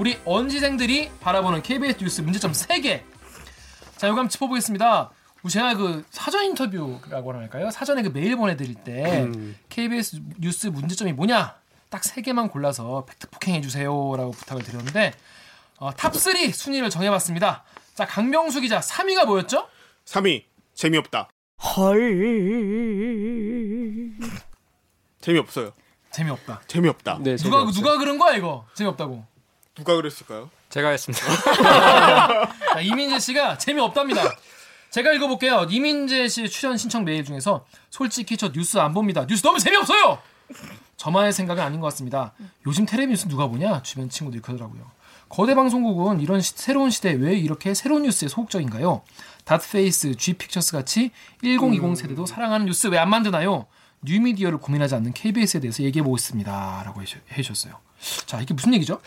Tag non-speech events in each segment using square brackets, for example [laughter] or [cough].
우리 언시생들이 바라보는 KBS 뉴스 문제점 3개. 자, 요거 한번 짚어보겠습니다. 제가 그 사전 인터뷰라고 할까요? 사전에 그 메일 보내드릴 때 음. KBS 뉴스 문제점이 뭐냐? 딱세 개만 골라서 팩트 폭행해 주세요라고 부탁을 드렸는데 어, 탑3 순위를 정해봤습니다. 자, 강명수 기자 3위가 뭐였죠? 3위 재미없다. 헐. 재미없어요. 재미없다. 재미없다. 네, 누가 재미없어요. 누가 그런 거야 이거? 재미없다고. 누가 그랬을까요? 제가 했습니다. [laughs] 자, 이민재 씨가 재미없답니다. 제가 읽어볼게요. 이민재 씨 출연 신청 메일 중에서 솔직히 저 뉴스 안 봅니다. 뉴스 너무 재미없어요. 저만의 생각은 아닌 것 같습니다. 요즘 텔레비 뉴스 누가 보냐? 주변 친구들이 그러더라고요. 거대 방송국은 이런 시- 새로운 시대에 왜 이렇게 새로운 뉴스에 소극적인가요? 닷페이스, G픽처스 같이 1020 세대도 사랑하는 뉴스 왜 안 만드나요? 뉴미디어를 고민하지 않는 KBS에 대해서 얘기해보고 있습니다. 라고 해주- 해주셨어요. 자, 이게 무슨 얘기죠?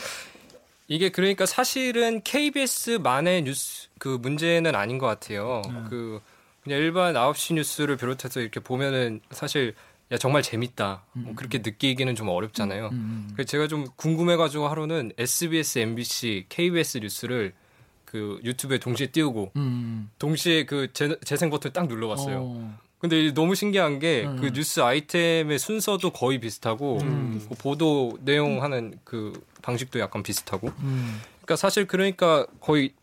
이게 그러니까 사실은 KBS만의 뉴스 그 문제는 아닌 것 같아요. 그 그냥 일반 9시 뉴스를 비롯해서 이렇게 보면은 사실 야 정말 재밌다. 뭐 그렇게 느끼기는 좀 어렵잖아요. 그래서 제가 좀 궁금해가지고 하루는 SBS, MBC, KBS 뉴스를 그 유튜브에 동시에 띄우고 음. 동시에 그 재, 재생 버튼 딱 눌러봤어요. 어. 근데 너무 신기한 게그 음. 뉴스 아이템의 순서도 거의 비슷하고 음. 그 보도 내용 하는 그 방식도 약간 비슷하고 음. 그러니까 사실 그러니까 거의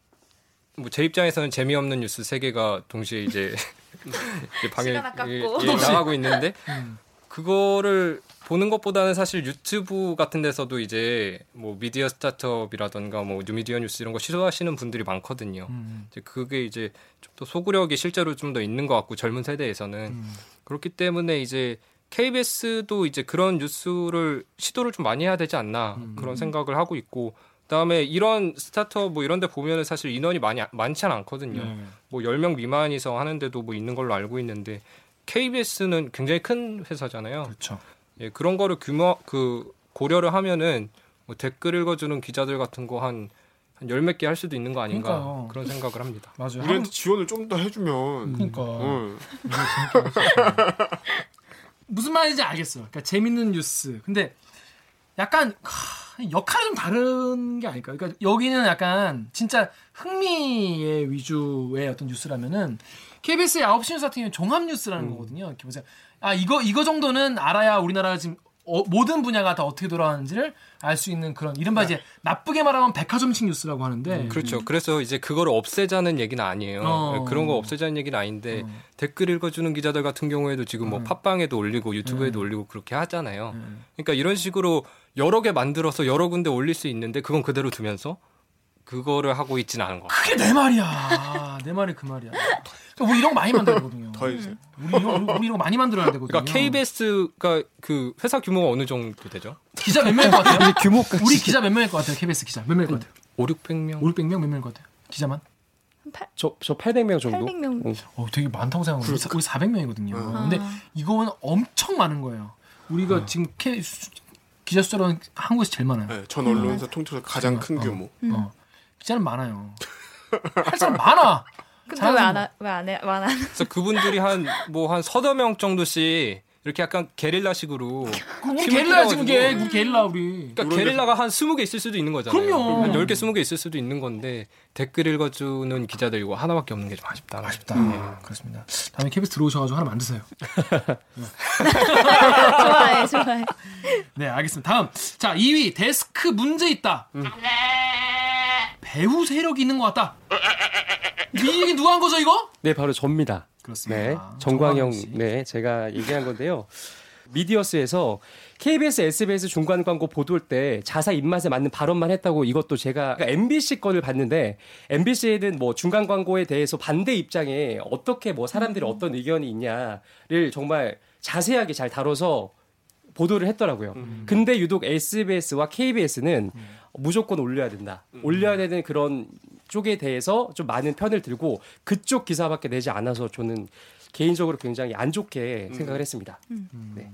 뭐 제 입장에서는 재미없는 뉴스 세 개가 동시에 이제, [laughs] 이제 방에. 예, 예, 나가고 있는데 음. 그거를 보는 것보다는 사실 유튜브 같은 데서도 이제 뭐 미디어 스타트업이라던가 뭐 뉴미디어 뉴스 이런 거 시도하시는 분들이 많거든요. 음. 이제 그게 이제 좀 더 소구력이 실제로 좀 더 있는 것 같고 젊은 세대에서는 음. 그렇기 때문에 이제 KBS도 이제 그런 뉴스를 시도를 좀 많이 해야 되지 않나 음. 그런 생각을 하고 있고 그다음에 이런 스타트업 뭐 이런 데 보면은 사실 인원이 많이 많지는 않거든요. 네. 뭐 10명 미만이서 하는데도 뭐 있는 걸로 알고 있는데 KBS는 굉장히 큰 회사잖아요. 그렇죠. 예, 그런 거를 규모 그 고려를 하면은 뭐 댓글 읽어주는 기자들 같은 거 한 한열몇 개 할 수도 있는 거 아닌가 그러니까요. 그런 생각을 합니다. 맞아요. 우리한테 한국- 지원을 좀 더 해주면. 그러니까 응. [laughs] 무슨 말인지 알겠어. 그러니까 재밌는 뉴스. 근데 약간 하, 역할이 좀 다른 게 아닐까. 그러니까 여기는 약간 진짜 흥미의 위주의 어떤 뉴스라면은 KBS의 9시 뉴스 같은 경우는 종합 뉴스라는 거거든요. 이렇게 보세요. 아 이거 이거 정도는 알아야 우리나라가 지금 어, 모든 분야가 다 어떻게 돌아가는지를 알 수 있는 그런 이른바 이제 나쁘게 말하면 백화점식 뉴스라고 하는데 그렇죠. 그래서 이제 그거를 없애자는 얘기는 아니에요. 어. 예, 그런 거 없애자는 얘기는 아닌데 어. 댓글 읽어주는 기자들 같은 경우에도 지금 뭐 음. 팟빵에도 올리고 유튜브에도 음. 올리고 그렇게 하잖아요. 음. 그러니까 이런 식으로 여러 개 만들어서 여러 군데 올릴 수 있는데 그건 그대로 두면서 그거를 하고 있지는 않은 것 같아요. 그게 내 말이야. 내 말이 그 말이야. 그러니까 우리 이런 거 많이 만들어야 되거든요. 더 해주세요. 우리 이런, 우리 이런 거 많이 만들어야 되거든요. 그러니까 KBS가 그 회사 규모가 어느 정도 되죠? 기자 몇 명일 것 같아요? 규모까지. 우리 기자 몇 명일 것 같아요? KBS 기자 몇 명일 것 같아요? 5, 600명? 5, 600명 몇 명일 것 같아요? 기자만? 저, 저 800명 정도? 800명. 응. 어, 되게 많다고 생각하고 우리 400명이거든요. 음. 근데 이거는 엄청 많은 거예요. 우리가 음. 지금 K, 수- 기자 숫자로는 한국에서 제일 많아요. 네, 전 언론사 통틀어서 가장 큰 어. 규모. 어. 기자는 많아요. 할 사람 많아. 근데 잘하는 왜안 왜안 해? 왜안 하는? 그래서 그분들이 한 뭐 한 서너 명 정도씩 이렇게 약간 게릴라식으로 우리 게릴라 지금. 게 우리 게릴라 우리. 그러니까 게릴라가 한 20개 있을 수도 있는 거잖아요. 그럼요. 한 10개, 20개 있을 수도 있는 건데 댓글 읽어 주는 기자들 이거 하나밖에 없는 게 좀 아쉽다. 아쉽다. 그렇습니다. 다음에 KBS 들어오셔 가지고 하나 만드세요. [laughs] 좋아해, 좋아해. 네, 알겠습니다. 다음. 자, 2위. 데스크 문제 있다. 배우 세력이 있는 것 같다. 이 얘기 누가 한 거죠, 이거? 네, 바로 접니다. 그렇습니다. 네, 정광영, 씨. 네, 제가 얘기한 건데요. 미디어스에서 KBS, SBS 중간 광고 보도할 때 자사 입맛에 맞는 발언만 했다고 이것도 제가 그러니까 MBC 거를 봤는데 MBC에는 뭐 중간 광고에 대해서 반대 입장에 어떻게 뭐 사람들이 어떤 의견이 있냐를 정말 자세하게 잘 다뤄서 보도를 했더라고요. 근데 유독 SBS와 KBS는 무조건 올려야 된다. 올려야 되는 그런 쪽에 대해서 좀 많은 편을 들고 그쪽 기사밖에 내지 않아서 저는 개인적으로 굉장히 안 좋게 생각을 했습니다. 네.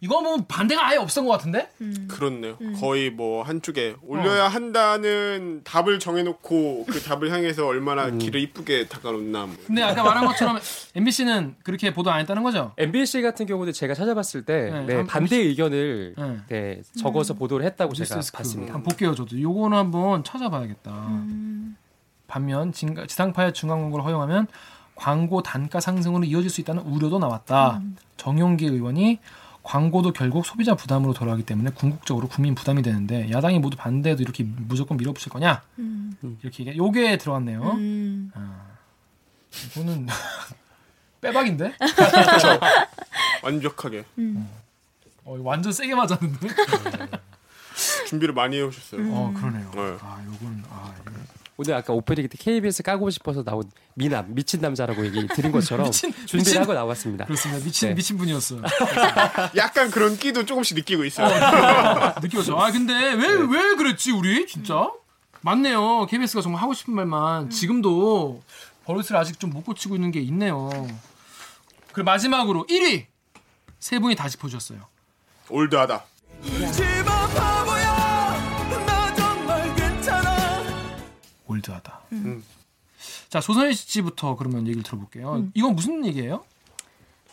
이거 뭐 반대가 아예 없었던 것 같은데? 그렇네요. 거의 뭐 한쪽에 올려야 한다는 답을 정해놓고 그 [laughs] 답을 향해서 얼마나 길을 이쁘게 닦아놓나. 뭐. 근데 아까 말한 것처럼 MBC는 그렇게 보도 안 했다는 거죠? MBC 같은 경우도 제가 찾아봤을 때 네, 네, 한- 반대 의견을 네. 네, 적어서 보도를 했다고 제가. 봤습니다. 한번 볼게요, 저도. 요거는 한번 찾아봐야겠다. 반면 진- 지상파의 중간 광고를 허용하면 광고 단가 상승으로 이어질 수 있다는 우려도 나왔다. 정용기 의원이 광고도 결국 소비자 부담으로 돌아가기 때문에 궁극적으로 국민 부담이 되는데 야당이 모두 반대해도 이렇게 무조건 밀어붙일 거냐? 이렇게 얘기. 요게 들어갔네요. 음. 이거는 [laughs] 빼박인데? [laughs] 완벽하게 어, 이거 완전 세게 맞았는데. 준비를 많이 해오셨어요. 어 그러네요. 네. 아 요건 아. 오늘 아까 오프닝 때 KBS 까고 싶어서 나온 미남 미친 남자라고 얘기 드린 것처럼 [laughs] 미친- 준비를 미친- 하고 나왔습니다. 그렇습니다. 미친 네. 미친 분이었어요. [laughs] 약간 그런 끼도 조금씩 느끼고 있어요. 느껴져. 아 근데 왜왜 그랬지 우리 진짜 맞네요. KBS가 정말 하고 싶은 말만 지금도 버릇을 아직 좀 못 고치고 있는 게 있네요. 그리고 마지막으로 1위 세 분이 다 짚어주셨어요. 올드하다. 올드하다. 음. 자 조선희 씨부터 그러면 얘기를 들어볼게요. 이건 무슨 얘기예요?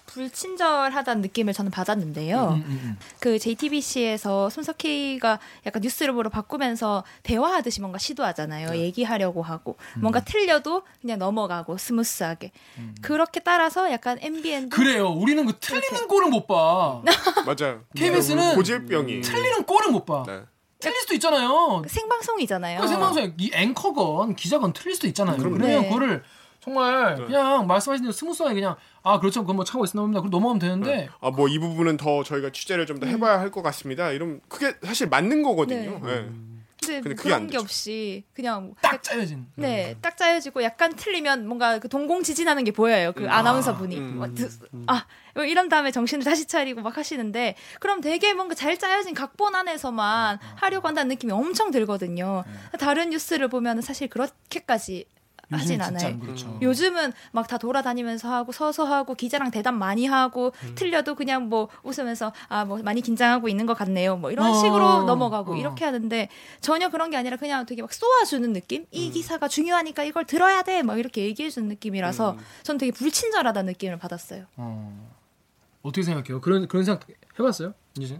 불친절하다는 느낌을 저는 받았는데요. 음, 음, 음. 그 JTBC에서 손석희가 약간 뉴스를 보러 바꾸면서 대화하듯이 뭔가 시도하잖아요. 네. 얘기하려고 하고 음. 뭔가 틀려도 그냥 넘어가고 스무스하게 그렇게 따라서 약간 MBN 그래요. 우리는 그 틀리는 꼴을 못 봐. [laughs] 맞아요. KBS는 고질병이. 틀리는 꼴을 못 봐. 네. 틀릴 수도 있잖아요. 생방송이잖아요. 그 생방송에 이 앵커건 기자건 틀릴 수도 있잖아요. 그러면 네. 그거를 정말 그냥 말씀하신 대로 스무스하게 그냥 아 그렇죠 그건 뭐 착오 있었나 봅니다. 그럼 넘어가면 되는데 아뭐 이 부분은 더 저희가 취재를 좀 더 해봐야 할 것 같습니다. 이러면 그게 사실 맞는 거거든요. 네. 네. 근데 근데 안 그런 게. 없이 그냥 딱 짜여진. 네, 딱 짜여지고 약간 틀리면 뭔가 그 동공지진하는 게 보여요. 그 아나운서 분이. 음. 막 드- 아, 뭐 이런 다음에 정신을 다시 차리고 막 하시는데 그럼 되게 뭔가 잘 짜여진 각본 안에서만 하려고 한다는 느낌이 엄청 들거든요. 다른 뉴스를 보면 사실 그렇게까지 하진 않아요. 안 그렇죠. 요즘은 막 다 돌아다니면서 하고 서서 하고 기자랑 대답 많이 하고 틀려도 그냥 뭐 웃으면서 아 뭐 많이 긴장하고 있는 것 같네요. 뭐 이런 어, 식으로 넘어가고 어. 이렇게 하는데 전혀 그런 게 아니라 그냥 되게 막 쏘아주는 느낌? 음. 이 기사가 중요하니까 이걸 들어야 돼. 막 이렇게 얘기해주는 느낌이라서 음. 전 되게 불친절하다는 느낌을 받았어요. 어. 어떻게 생각해요? 그런 그런 생각 해봤어요? 이제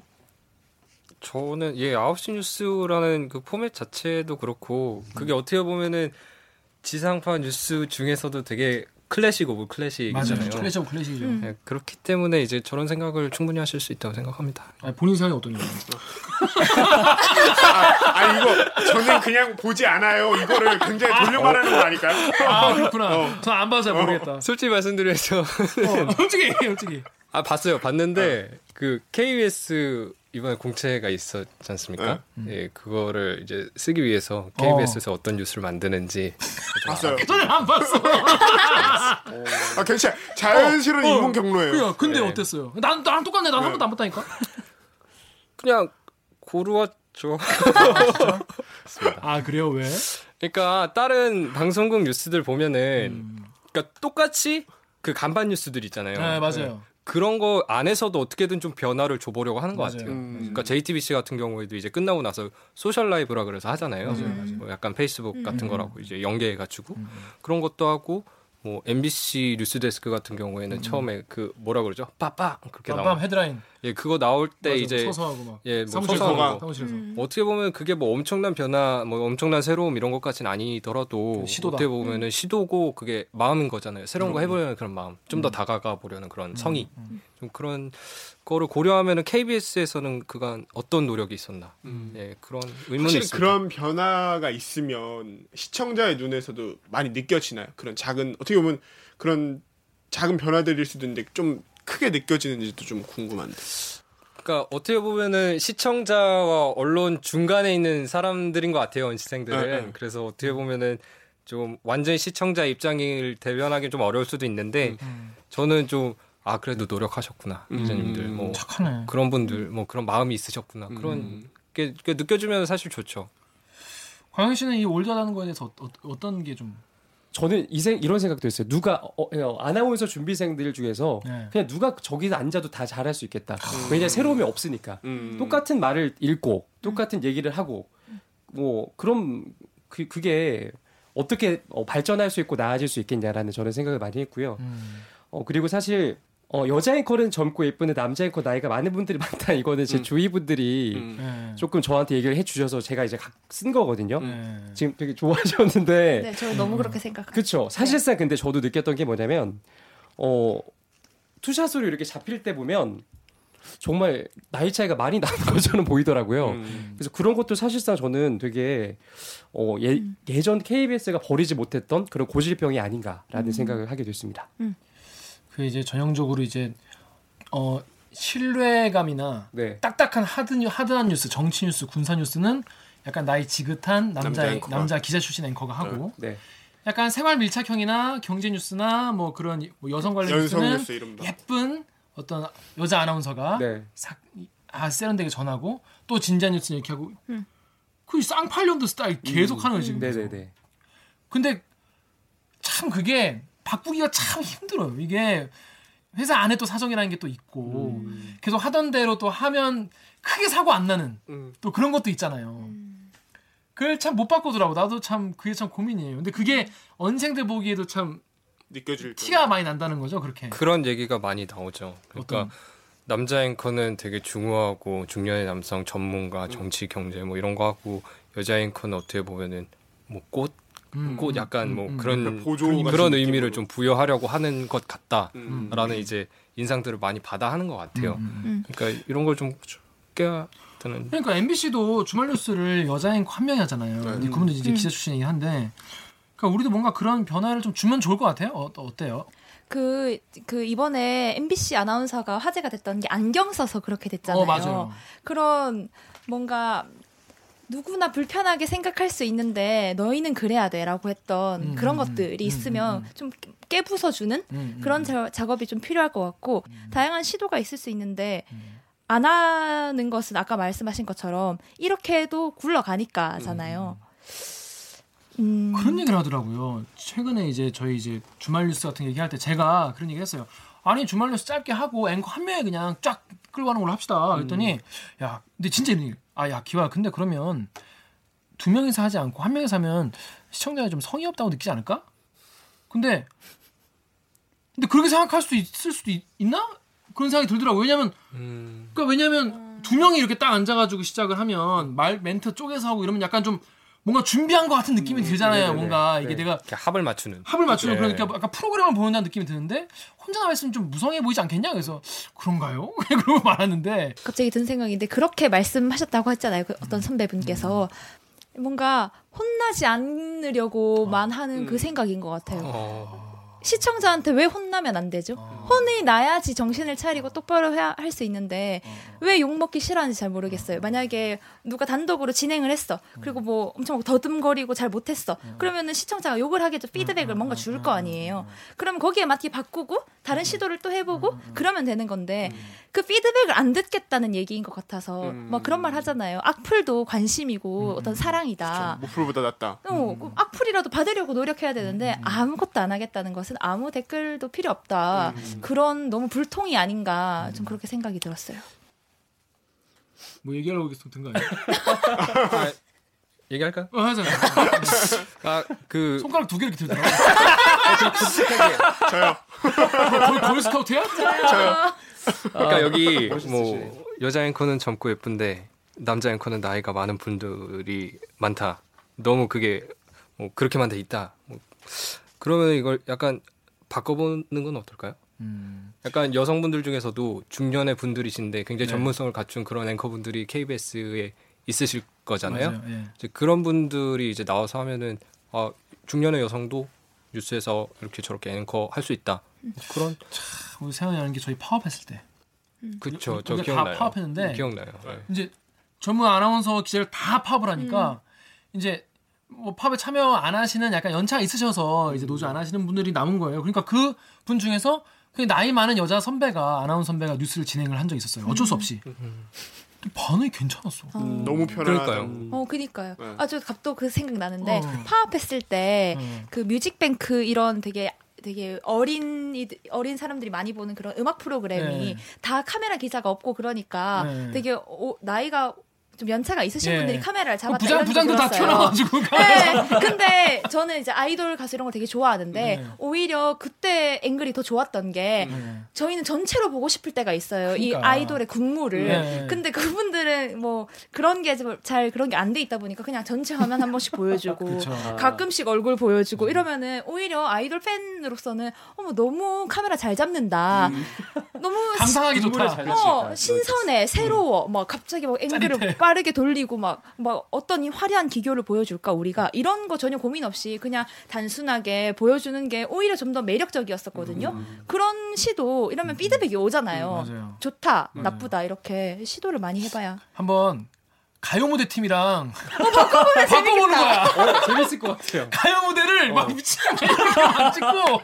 저는 예 9시 뉴스라는 그 포맷 자체도 그렇고 그게 어떻게 보면은 지상파 뉴스 중에서도 되게 classic of classic이잖아요. 맞아요. classic of classic이죠. 음. 예, 그렇기 때문에 이제 저런 생각을 충분히 하실 수 있다고 생각합니다. 아니, 본인 생각이 어떠냐고. [laughs] 아 이거 저는 그냥 보지 않아요. 이거를 굉장히 돌려 말하는 거 아닐까요? 아 그렇구나. 전안 봐서 잘 모르겠다. 솔직히 말씀드려서 어, 솔직히 솔직히. 아 봤어요. 봤는데 그 KBS 이번에 공채가 있었지 않습니까? 예, 그거를 이제 쓰기 위해서 KBS에서 어. 떤 뉴스를 만드는지 봤어요. 저는 안 봤어. 아 괜찮아. 자연스러운 어, 인공 경로예요. 그래, 근데 네. 어땠어요? 난 나랑 똑같네. 난한 번도 안 봤다니까. 그냥 고루했죠. [laughs] 아 그래요? 왜? 그러니까 다른 방송국 뉴스들 보면은 그러니까 똑같이 그 간판 뉴스들 있잖아요. 네 맞아요. 그런 거 안에서도 어떻게든 좀 변화를 줘보려고 하는 것 맞아요. 같아요. 음. 그러니까 JTBC 같은 경우에도 이제 끝나고 나서 소셜 라이브라 그래서 하잖아요. 뭐 약간 페이스북 같은 거라고 이제 연계해 가지고 그런 것도 하고 뭐 MBC 뉴스데스크 같은 경우에는 처음에 그 뭐라 그러죠? 빠빠 그렇게 나오. 헤드라인. 예, 그거 나올 때 맞아, 이제 서서 하고 막. 예, 뭐 사무실에서 서서 하고. 하고, 사무실에서. 뭐 어떻게 보면 그게 뭐 엄청난 변화, 뭐 엄청난 새로움 이런 것까지는 아니더라도 그 시도다. 어떻게 보면은 시도고 그게 마음인 거잖아요. 새로운 거 해보려는 그런 마음, 좀 더 다가가 보려는 그런 성의, 좀 그런 거를 고려하면은 KBS에서는 그간 어떤 노력이 있었나, 예 그런 의문이 있습니다. 그런 변화가 있으면 시청자의 눈에서도 많이 느껴지나요? 그런 작은 어떻게 보면 그런 작은 변화들일 수도 있는데 좀 크게 느껴지는지도 좀 궁금한데. 그러니까 어떻게 보면은 시청자와 언론 중간에 있는 사람들인 것 같아요, 연시생들은. 네, 네. 그래서 어떻게 보면은 좀 완전히 시청자 입장을 대변하기 좀 어려울 수도 있는데 저는 좀 아 그래도 노력하셨구나 기자님들 음, 뭐 착하네. 그런 분들 뭐 그런 마음이 있으셨구나 그런 게, 게 느껴지면 사실 좋죠. 광현 씨는 이 올드하다는 거에 대해서 어, 떤 게 좀 저는 이 생, 이런 생각도 했어요. 누가 어, 어, 아나운서 준비생들 중에서 네. 그냥 누가 저기서 앉아도 다 잘할 수 있겠다. 왜냐 새로움이 없으니까. 음. 똑같은 말을 읽고 똑같은 얘기를 하고 뭐 그럼 그 그게 어떻게 어, 발전할 수 있고 나아질 수 있겠냐라는 저는 생각을 많이 했고요. 음. 어 그리고 사실 어 여자 앵커는 젊고 예쁜데 남자 앵커 나이가 많은 분들이 [laughs] 많다 이거는 제 음. 주위 분들이 음. 네. 조금 저한테 얘기를 해주셔서 제가 이제 각- 쓴 거거든요. 네. 지금 되게 좋아하셨는데 [laughs] 네, 저 너무 그렇게 생각합니다. 그렇죠. 사실상 근데 저도 느꼈던 게 뭐냐면 어 two shot으로 이렇게 잡힐 때 보면 정말 나이 차이가 많이 나는 [laughs] 것처럼 보이더라고요. 음. 그래서 그런 것도 사실상 저는 되게 어, 예, 예전 KBS가 버리지 못했던 그런 고질병이 아닌가라는 생각을 하게 됐습니다. 그 이제 전형적으로 이제 어 신뢰감이나 네. 딱딱한 hard 뉴- hard한 뉴스, 정치 뉴스, 군사 뉴스는 약간 나이 지긋한 남자 남자 남자. 기자 출신 앵커가 하고 네. 약간 생활 밀착형이나 경제 뉴스나 뭐 그런 뭐 여성 관련 뉴스는 뉴스. 예쁜 어떤 여자 아나운서가 네. 싹, 아 세련되게 전하고 또 진지한 뉴스는 이렇게 하고 음. 그 쌍팔년도 스타일 계속 하는 거예요 지금. 네, 네, 네. 근데 참 그게 바꾸기가 참 힘들어요. 이게 회사 안에 또 사정이라는 게 또 있고 계속 하던 대로 또 하면 크게 사고 안 나는 음. 또 그런 것도 있잖아요. 그걸 참 못 바꾸더라고. 나도 참 그게 참 고민이에요. 근데 그게 언생들 보기에도 참 느껴질 때. 티가 많이 난다는 거죠. 그렇게. 그런 얘기가 많이 나오죠. 그러니까 어떤? 남자 앵커는 되게 중후하고 중년의 남성 전문가, 정치, 경제 뭐 이런 거 하고 여자 앵커는 어떻게 보면은 뭐 꽃, 음, 꽃 약간 음, 뭐 음, 그런 그러니까 그런 의미를 느낌으로. 좀 부여하려고 하는 것 같다라는 음. 이제 인상들을 많이 받아 하는 것 같아요. 음, 음. 그러니까 이런 걸좀 깨야 되는. 그러니까 MBC도 주말 뉴스를 여자 앵커 한 명이 하잖아요. 네. 그분도 이제 기자 출신이긴 한데, 그러니까 우리도 뭔가 그런 변화를 좀 주면 좋을 것 같아요. 어, 어때요? 그, 그, 이번에 MBC 아나운서가 화제가 됐던 게 안경 써서 그렇게 됐잖아요. 어 맞아요. 그런 뭔가 누구나 불편하게 생각할 수 있는데 너희는 그래야 돼라고 했던 음, 그런 음, 것들이 음, 있으면 음, 음. 좀 깨부숴 주는 음, 음, 그런 음. 자, 작업이 좀 필요할 것 같고 음. 다양한 시도가 있을 수 있는데 음. 안 하는 것은 아까 말씀하신 것처럼 이렇게 해도 굴러가니까잖아요. 음, 그런 얘기를 하더라고요. 최근에 이제 저희 이제 주말 뉴스 같은 거 얘기할 때 제가 그런 얘기 했어요. 아니 주말 뉴스 짧게 하고 앵커 한 명에 그냥 쫙 끌고 가는 걸로 합시다. 그랬더니 야 근데 진짜 이런 얘기. 아야 기와 근데 그러면 두 명이서 하지 않고 한 명이서 하면 시청자가 좀 성의 없다고 느끼지 않을까? 근데 근데 그렇게 생각할 수도 있을 수도 있, 나 그런 생각이 들더라고요. 왜냐면 음, 그러니까 왜냐면 두 명이 이렇게 딱 앉아가지고 시작을 하면 말 멘트 쪼개서 하고 이러면 약간 좀 뭔가 준비한 것 같은 느낌이 들잖아요. 네네네. 뭔가 이게 네. 내가 이렇게 합을 맞추는. 합을 맞추는 네. 그러니까 약간 프로그램을 보는다는 느낌이 드는데 혼자 나와 있으면 좀 무성해 보이지 않겠냐? 그래서 그런가요? [laughs] 그러고 말하는데 갑자기 든 생각인데 그렇게 말씀하셨다고 했잖아요. 그 음. 어떤 선배분께서 뭔가 혼나지 않으려고만 하는 그 생각인 것 같아요. 어, 시청자한테 왜 혼나면 안 되죠? 혼이 나야지 정신을 차리고 똑바로 할 수 있는데 왜 욕 먹기 싫어하는지 잘 모르겠어요. 만약에 누가 단독으로 진행을 했어. 그리고 뭐 엄청 더듬거리고 잘 못했어. 그러면은 시청자가 욕을 하겠죠. 피드백을 뭔가 줄 거 아니에요. 그러면 거기에 맞게 바꾸고 다른 시도를 또 해보고 그러면 되는 건데 그 피드백을 안 듣겠다는 얘기인 것 같아서 막 그런 말 하잖아요. 악플도 관심이고 어떤 사랑이다. 모풀보다 낫다. 어, 악플이라도 받으려고 노력해야 되는데 아무것도 안 하겠다는 것은 아무 댓글도 필요 없다. 그런 너무 불통이 아닌가 좀 그렇게 생각이 들었어요. 뭐 얘기하려고 든가요? [laughs] 아, 얘기할까요? 어, 하잖아요. 아, 그 손가락 두개 이렇게 들더라고. 저요. 거의 걸 스카우트야? 그러니까 여기 멋있으시네. 뭐 여자 앵커는 젊고 예쁜데 남자 앵커는 나이가 많은 분들이 많다. 너무 그게 뭐 그렇게만 돼 있다. 뭐 그러면 이걸 약간 바꿔보는 건 어떨까요? 음. 약간 여성분들 중에서도 중년의 분들이신데 굉장히 네. 전문성을 갖춘 그런 앵커분들이 KBS에 있으실 거잖아요. 맞아요. 예. 이제 그런 분들이 이제 나와서 하면은 아, 중년의 여성도 뉴스에서 이렇게 저렇게 앵커 할 수 있다. 그런 우리 생각나는 게 저희 파업했을 때 그쵸. 저 우리가 다 기억나요. 파업했는데 기억나요. 네. 이제 전문 아나운서 기자를 다 파업을 하니까 이제 뭐 파업에 참여 안 하시는 약간 연차가 있으셔서 이제 노조 안 하시는 분들이 남은 거예요. 그러니까 그 분 중에서 그 나이 많은 여자 선배가 아나운서 선배가 뉴스를 진행을 한 적이 있었어요. 어쩔 수 없이. 반응이 괜찮았어. 음, 너무. 그러니까요. 어, 그니까요. 네. 아, 저 갑자기 그 생각 나는데, 어. 파업했을 때, 음. 그 뮤직뱅크 이런 되게, 되게 어린, 어린 사람들이 많이 보는 그런 음악 프로그램이 네. 다 카메라 기사가 없고 그러니까 네. 되게 오- 나이가 좀 연차가 있으신 예. 분들이 카메라를 그 잡았다 부장 부장도 다 들었어요. 튀어나와가지고 네, 근데 저는 이제 아이돌 가수 이런 걸 되게 좋아하는데 네. 오히려 그때 앵글이 더 좋았던 게 네. 저희는 전체로 보고 싶을 때가 있어요. 이 그러니까. 아이돌의 국물을. 네. 근데 그분들은 뭐 그런 게 잘 그런 게 안 돼 있다 보니까 그냥 전체 화면 한 번씩 보여주고. [laughs] 가끔씩 얼굴 음. 보여주고 이러면은 오히려 아이돌 팬으로서는 어머 너무 카메라 잘 잡는다. 너무 음. 감상하기 국물을 좋다. 잘 어. 신선해, 새로워. 막 갑자기 막 앵글을 짜릿해. 빠르게 돌리고 막, 막 어떤 이 화려한 기교를 보여줄까 우리가 이런 거 전혀 고민 없이 그냥 단순하게 보여주는 게 오히려 좀 더 매력적이었었거든요. 그런 시도 이러면 피드백이 오잖아요. 음, 맞아요. 좋다, 나쁘다 이렇게 시도를 많이 해봐야. 한번 가요 무대 팀이랑 어, 바꿔보면 [laughs] 바꿔보는 거야. 어, 재밌을 것 같아요. 가요 무대를 막 미친 이렇게 막 찍고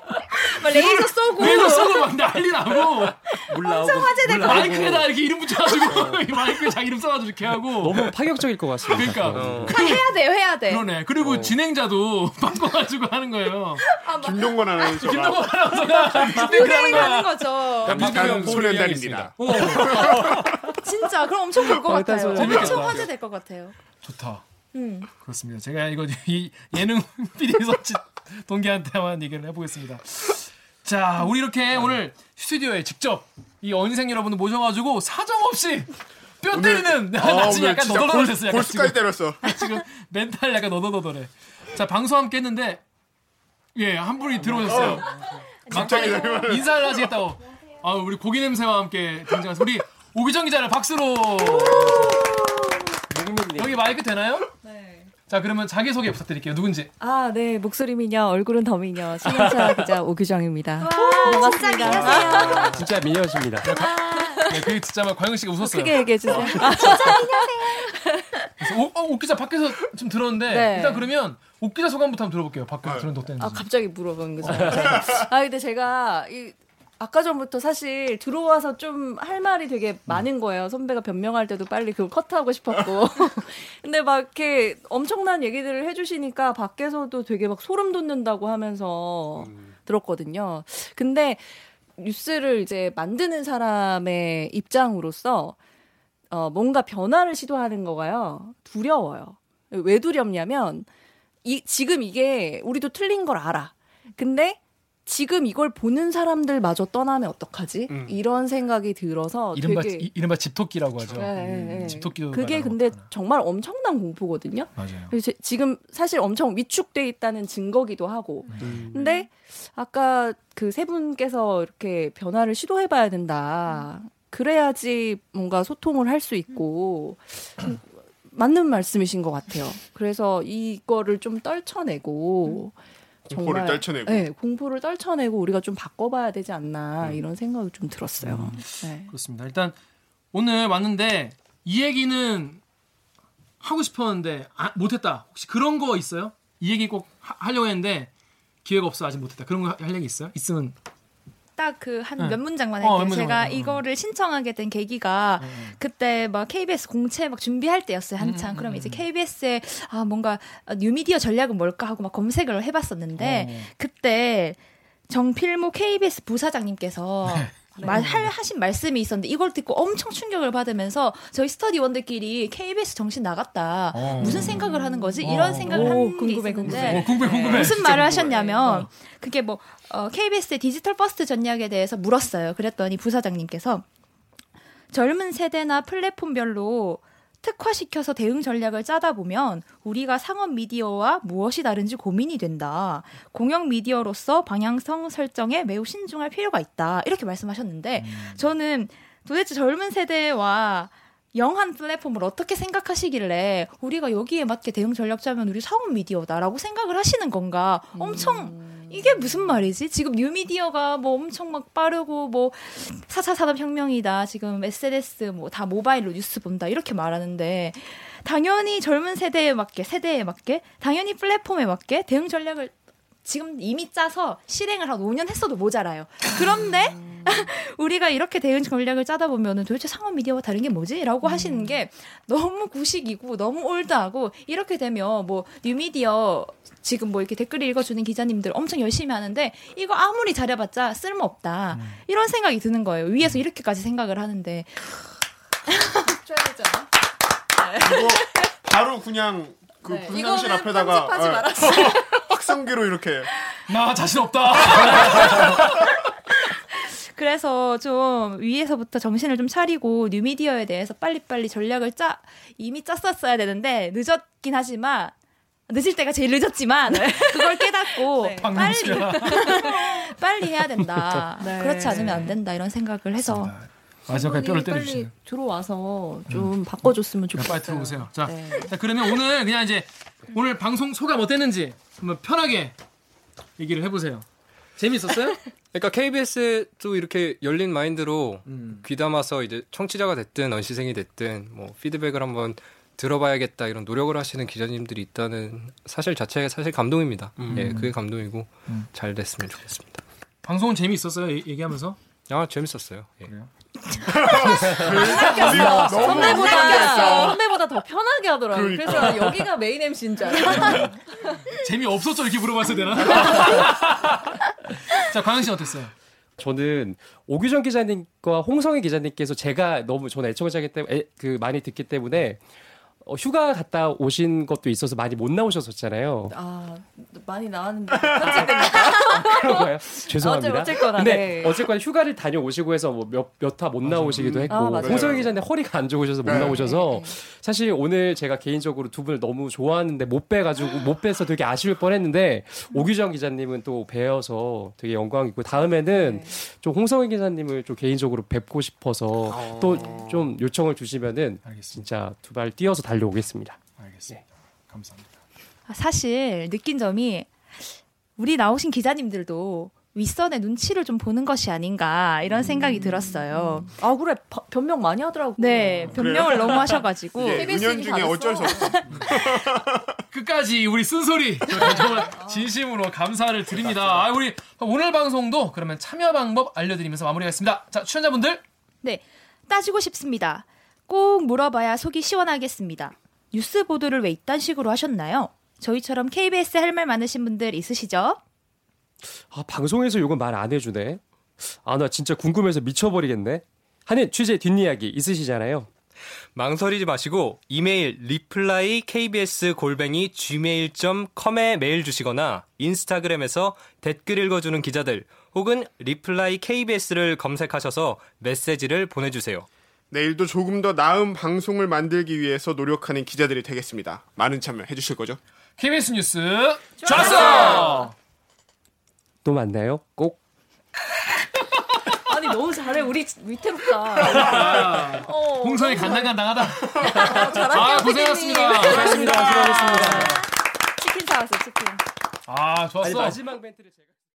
막 레이저 쏘고 위에서 쏘고 막 난리 나고 물 나오고 화제될 나오고. 마이크에다 이렇게 이름 붙여가지고 [laughs] 이 마이크에 자기 이름 써가지고 이렇게 하고 너무 파격적일 것 같습니다. 그러니까 어. 아, 해야 돼요, 해야 돼. 그러네. 그리고 진행자도 [laughs] 바꿔가지고 하는 거예요. 김동건 아나운서가 김동건 아나운서가 뮤직뱅크 하는 하는 거야. 거죠. 깜찍한 소년단입니다. 진짜 그럼 엄청 볼것 어, 같아요. 엄청 화제 될 것 같아요. 좋다. 음. 그렇습니다. 제가 이거 [laughs] 이 예능 PD 서치 동기한테 한번 얘기를 해보겠습니다. 자, 우리 이렇게 오늘 스튜디오에 직접 이 어린생 여러분들 모셔가지고 사정없이 뼈 때리는 [laughs] 나 지금 오늘 약간 너덜너덜했어. 약간 골수까지 지금, 때렸어. [laughs] 지금 멘탈 약간 너덜너덜해. 자, 방송 함께 했는데 예, 한 분이 들어오셨어요. 갑자기 인사를 하시겠다고. 아, 우리 고기 냄새와 함께 등장해서 우리 오기정 기자를 박수로 목민님. 여기 마이크 되나요? 네. 자, 그러면 자기 소개 부탁드릴게요. 누군지. 아, 네. 목소리 미녀, 얼굴은 더 미녀. 신현차 [laughs] 기자 오규정입니다. 반갑습니다. 진짜 미녀십니다. 네, 그 진짜 막 과영 씨가 웃었어요. 크게 얘기해 주세요. 그래서 오, 어, 옥 기자 밖에서 좀 들었는데 네. 일단 그러면 옥 기자 소감 부터 한번 들어볼게요. 밖에서 들은 덕 때문에. 아, 갑자기 물어본 거죠. 네. 아, 근데 제가 이 아까 전부터 사실 들어와서 좀 할 말이 되게 많은 거예요. 선배가 변명할 때도 빨리 그걸 컷하고 싶었고. [laughs] 근데 막 이렇게 엄청난 얘기들을 해주시니까 밖에서도 되게 막 소름 돋는다고 하면서 들었거든요. 근데 뉴스를 이제 만드는 사람의 입장으로서 어, 뭔가 변화를 시도하는 거가요. 두려워요. 왜 두렵냐면 이, 지금 이게 우리도 틀린 걸 알아. 근데 지금 이걸 보는 사람들마저 떠나면 어떡하지? 음. 이런 생각이 들어서 이른바 되게 이- 이른바 집토끼라고 하죠. 네, 네, 네. 집토끼도 그게. 근데 정말 엄청난 공포거든요. 맞아요. 그래서 제- 지금 사실 엄청 위축돼 있다는 증거기도 하고. 음. 근데 아까 그 세 분께서 이렇게 변화를 시도해 봐야 된다. 그래야지 뭔가 소통을 할 수 있고 음, 맞는 말씀이신 것 같아요. 그래서 이거를 좀 떨쳐내고 공포를 떨쳐내고. 네, 공포를 떨쳐내고 우리가 좀 바꿔봐야 되지 않나 이런 생각이 좀 들었어요. 네. 그렇습니다. 일단 오늘 왔는데 이 얘기는 하고 싶었는데 아, 못했다. 혹시 그런 거 있어요? 이 얘기 꼭 하, 하려고 했는데 기회가 없어 아직 못했다. 그런 거 할 얘기 있어요? 있으면 딱 그한 네. 몇 문장만 어, 할게요. 몇 제가 문장만. 어. 이거를 신청하게 된 계기가 그때 막 KBS 공채 막 준비할 때였어요 한창. 음, 그럼 음, 이제 음. KBS의 아 뭔가 뉴미디어 전략은 뭘까 하고 막 검색을 해봤었는데 어. 그때 정필모 KBS 부사장님께서 네. 말, 할, 하신 말씀이 있었는데 이걸 듣고 엄청 충격을 받으면서 저희 스터디원들끼리 KBS 정신 나갔다. 어. 무슨 생각을 하는 거지? 어. 이런 생각을 오, 하는 게 궁금해, 어, 궁금해 궁금해. 무슨 말을 궁금해. 하셨냐면 어. 그게 뭐 어, KBS의 digital first 전략에 대해서 물었어요. 그랬더니 부사장님께서 젊은 세대나 플랫폼별로 특화시켜서 대응 전략을 짜다 보면 우리가 상업 미디어와 무엇이 다른지 고민이 된다. 공영 미디어로서 방향성 설정에 매우 신중할 필요가 있다. 이렇게 말씀하셨는데 저는 도대체 젊은 세대와 young한 플랫폼을 어떻게 생각하시길래 우리가 여기에 맞게 대응 전략 짜면 우리 상업 미디어다라고 생각을 하시는 건가 엄청 이게 무슨 말이지? 지금 뉴미디어가 뭐 엄청 막 빠르고 뭐 4차 산업혁명이다. 지금 SNS 뭐 다 모바일로 뉴스 본다. 이렇게 말하는데 당연히 젊은 세대에 맞게 세대에 맞게 당연히 플랫폼에 맞게 대응 전략을 지금 이미 짜서 실행을 한 5년 했어도 모자라요. 그런데 [laughs] 우리가 이렇게 대응 전략을 짜다 보면은 도대체 상업 미디어와 다른 게 뭐지? 라고 하시는 게 너무 구식이고 너무 올드하고 이렇게 되면 뭐 뉴미디어 지금 뭐 이렇게 댓글 읽어주는 기자님들 엄청 열심히 하는데 이거 아무리 잘해봤자 쓸모없다. 이런 생각이 드는 거예요. 위에서 이렇게까지 생각을 하는데 줘야 되잖아. 이거 바로 그냥 그 네. 분장실 이거는 앞에다가 편집하지 예. [laughs] 확성기로 이렇게 나 자신 없다. [laughs] 그래서 좀 위에서부터 정신을 좀 차리고 뉴미디어에 대해서 빨리빨리 전략을 짜 이미 짰었어야 되는데 늦었긴 하지만 늦을 때가 제일 늦었지만 [laughs] 그걸 깨닫고 네. 빨리. 빨리 해야 된다. 네. 그렇지 않으면 안 된다 이런 생각을 해서 마지막까지 뼈를 빨리 때려주시네. 들어와서 좀 바꿔줬으면 그냥 좋겠어요. 빨리 들어오세요. 자, 네. 자, 그러면 오늘 그냥 이제 오늘 방송 소감 어땠는지 한번 편하게 얘기를 해보세요. 재밌었어요? [laughs] 그러니까 KBS도 이렇게 열린 마인드로 음. 귀담아서 이제 청취자가 됐든 언시생이 됐든 뭐 피드백을 한번 들어봐야겠다 이런 노력을 하시는 기자님들이 있다는 사실 자체가 사실 감동입니다. 예, 그게 감동이고 음. 잘 됐으면 좋겠습니다. 방송은 재밌었어요? 얘- 얘기하면서? 아 재밌었어요. 예. 그래요? 너무 선배보다 선배보다 더 편하게 하더라고 요. 그러니까. 그래서 여기가 메인 MC인 줄 알았어요. 재미 없었어 이렇게 물어봤어야 되나? [laughs] 자, 광현 씨 어땠어요? 저는 오규정 기자님과 홍성희 기자님께서 제가 너무 저는 애청자기 때문에 그 많이 듣기 때문에 어, 휴가 갔다 오신 것도 있어서 많이 못 나오셨었잖아요. 아 많이 나왔는데 편집됩니다. 그런 거예요? 죄송합니다. 어쨌거나, 근데 네. 어쨌거나 휴가를 다녀오시고 해서 뭐 몇몇 화 못 나오시기도 했고 아, 맞아요. 홍성희 기자님 허리가 안 좋으셔서 못 네. 나오셔서 사실 오늘 제가 개인적으로 두 분을 너무 좋아하는데 못 빼가지고 못 빼서 되게 아쉬울 뻔했는데 오규정 기자님은 또 뵈어서 되게 영광이고 다음에는 네. 좀 홍성희 기자님을 좀 개인적으로 뵙고 싶어서 또 좀 요청을 주시면은 알겠습니다. 진짜 두 발 뛰어서 달려오겠습니다. 알겠습니다. 감사합니다. 아, 사실 느낀 점이 우리 나오신 기자님들도 윗선의 눈치를 좀 보는 것이 아닌가 이런 생각이 들었어요. 아 그래 바- 변명 많이 하더라고. 네, 변명을 너무 하셔가지고 KBS 은연 중에 다 어쩔 수. 없어. [laughs] 끝까지 우리 쓴소리 저- 정말 진심으로 감사를 드립니다. 아, 우리 오늘 방송도 그러면 참여 방법 알려드리면서 마무리하겠습니다. 자, 출연자분들 네, 따지고 싶습니다. 꼭 물어봐야 속이 시원하겠습니다. 뉴스 보도를 왜 이딴 식으로 하셨나요? 저희처럼 KBS 할 말 많으신 분들 있으시죠? 아 방송에서 이건 말안 해주네. 아 나 진짜 궁금해서 미쳐버리겠네. 하는 취재 뒷이야기 있으시잖아요. 망설이지 마시고 이메일 reply kbs 골뱅이 gmail.com에 메일 주시거나 인스타그램에서 댓글 읽어주는 기자들 혹은 reply kbs를 검색하셔서 메시지를 보내주세요. 내일도 조금 더 나은 방송을 만들기 위해서 노력하는 기자들이 되겠습니다. 많은 참여 해주실 거죠? KBS 뉴스 좋았어. 또 만나요. 꼭. [laughs] 아니 너무 잘해 우리 위태롭다. 아, 어, 홍성이 간당간당하다. [laughs] 아. 고생하셨습니다. 수고하셨습니다. 수고하셨습니다. 치킨 사왔어 치킨. 아, 좋았어. 아니 마지막 멘트를 제가.